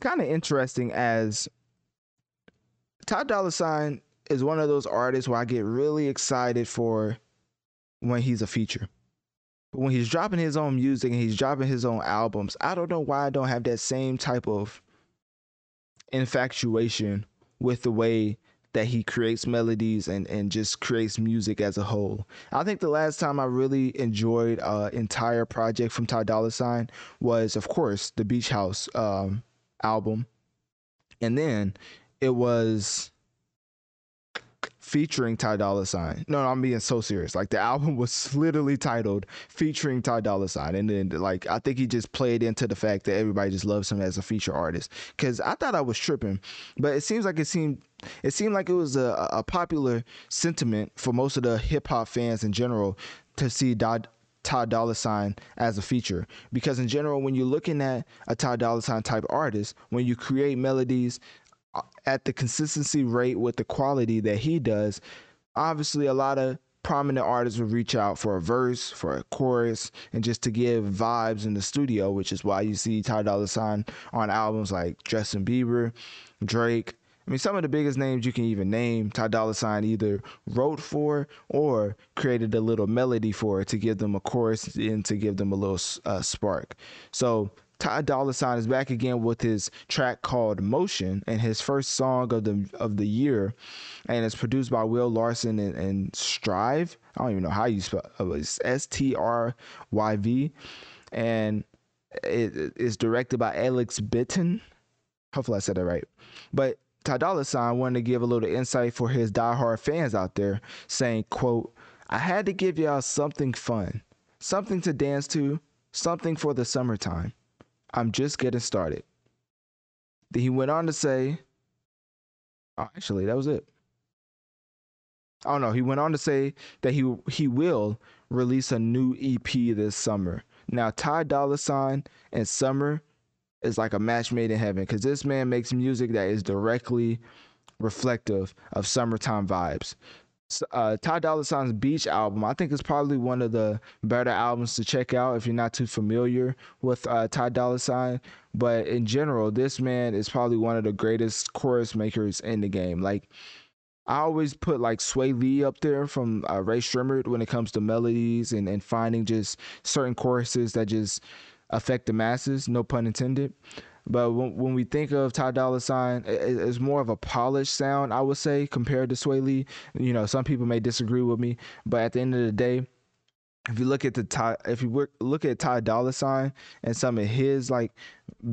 Kind of interesting as Ty Dolla Sign is one of those artists where I get really excited for when he's a feature. But when he's dropping his own music and he's dropping his own albums, I don't know why I don't have that same type of infatuation with the way that he creates melodies and, and just creates music as a whole. I think the last time I really enjoyed an entire project from Ty Dolla Sign was, of course, the Beach House um, album. And then it was featuring Ty Dolla Sign. No, no, I'm being so serious. Like the album was literally titled featuring Ty Dolla Sign, and then like I think he just played into the fact that everybody just loves him as a feature artist. Because I thought I was tripping, but it seems like it seemed it seemed like it was a, a popular sentiment for most of the hip hop fans in general to see Dod. Ty Dolla Sign as a feature because in general when you're looking at a Ty Dolla Sign type artist when you create melodies uh, at the consistency rate with the quality that he does, obviously a lot of prominent artists would reach out for a verse, for a chorus, and just to give vibes in the studio, which is why you see Ty Dolla Sign on albums like Justin Bieber, Drake. I mean, some of the biggest names you can even name, Ty Dolla Sign either wrote for or created a little melody for to give them a chorus and to give them a little uh, spark. So Ty Dolla Sign is back again with his track called Motion and his first song of the of the year, and it's produced by Will Larsen and, and Stryv. I don't even know how you spell it. It's S T R Y V, and it is directed by Alex Bittan. Hopefully, I said that right. But Ty Dolla Sign wanted to give a little insight for his diehard fans out there, saying, "quote I had to give y'all something fun, something to dance to, something for the summertime." I'm just getting started. Then he went on to say, oh, actually, that was it. Oh no, he went on to say that he he will release a new EP this summer. Now, Ty Dolla Sign and Summer is like a match made in heaven because this man makes music that is directly reflective of summertime vibes uh, Ty Dolla Sign's Beach album. I think is probably one of the better albums to check out if you're not too familiar with uh, Ty Dolla Sign. But in general, this man is probably one of the greatest chorus makers in the game. Like I always put like Swae Lee up there from uh, Rae Sremmurd when it comes to melodies and, and finding just certain choruses that just affect the masses. No pun intended. But when, when we think of Ty Dolla Sign, it, it's more of a polished sound, I would say, compared to Swae Lee. You know, some people may disagree with me, but at the end of the day, if you look at the Ty, if you work, look at Ty Dolla Sign and some of his like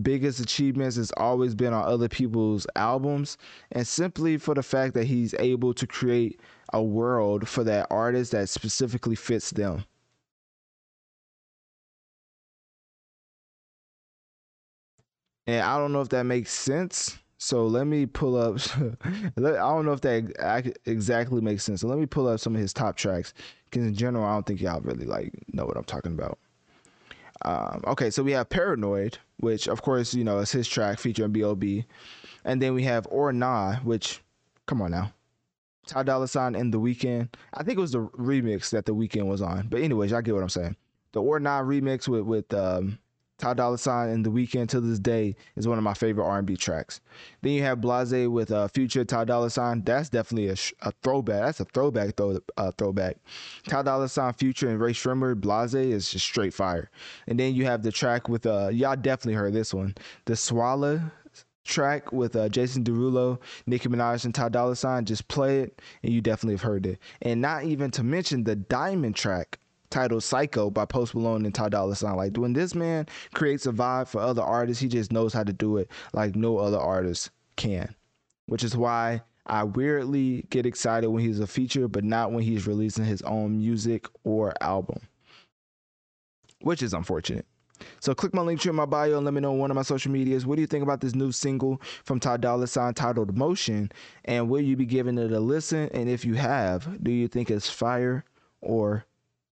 biggest achievements has always been on other people's albums, and simply for the fact that he's able to create a world for that artist that specifically fits them. And I don't know if that makes sense. So let me pull up. I don't know if that exactly makes sense. So let me pull up some of his top tracks because in general, I don't think y'all really like know what I'm talking about. Um, okay, so we have Paranoid, which of course you know is his track featuring B.O.B. And then we have Or Nah, which, come on now, Ty Dolla Sign and The Weeknd. I think it was the remix that The Weeknd was on. But anyways, y'all get what I'm saying. The Or Nah remix with with um, Ty Dolla Sign and The Weeknd to this day is one of my favorite R&B tracks. Then you have Blase with uh, Future Ty Dolla Sign. That's definitely a, sh- a throwback. That's a throwback throw, uh, throwback. Ty Dolla Sign, Future, and Rae Sremmurd. Blase is just straight fire. And then you have the track with uh, y'all definitely heard this one, the Swalla track with uh, Jason Derulo, Nicki Minaj, and Ty Dolla Sign. Just play it, and you definitely have heard it. And not even to mention the Diamond track titled Psycho by Post Malone and Ty Dolla Sign. Like when this man creates a vibe for other artists, he just knows how to do it like no other artist can. Which is why I weirdly get excited when he's a feature, but not when he's releasing his own music or album. Which is unfortunate. So click my link tree in my bio and let me know on one of my social medias. What do you think about this new single from Ty Dolla Sign titled Motion? And will you be giving it a listen? And if you have, do you think it's fire or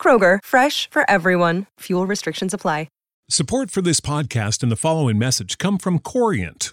Kroger, fresh for everyone. Fuel restrictions apply. Support for this podcast and the following message come from Corient.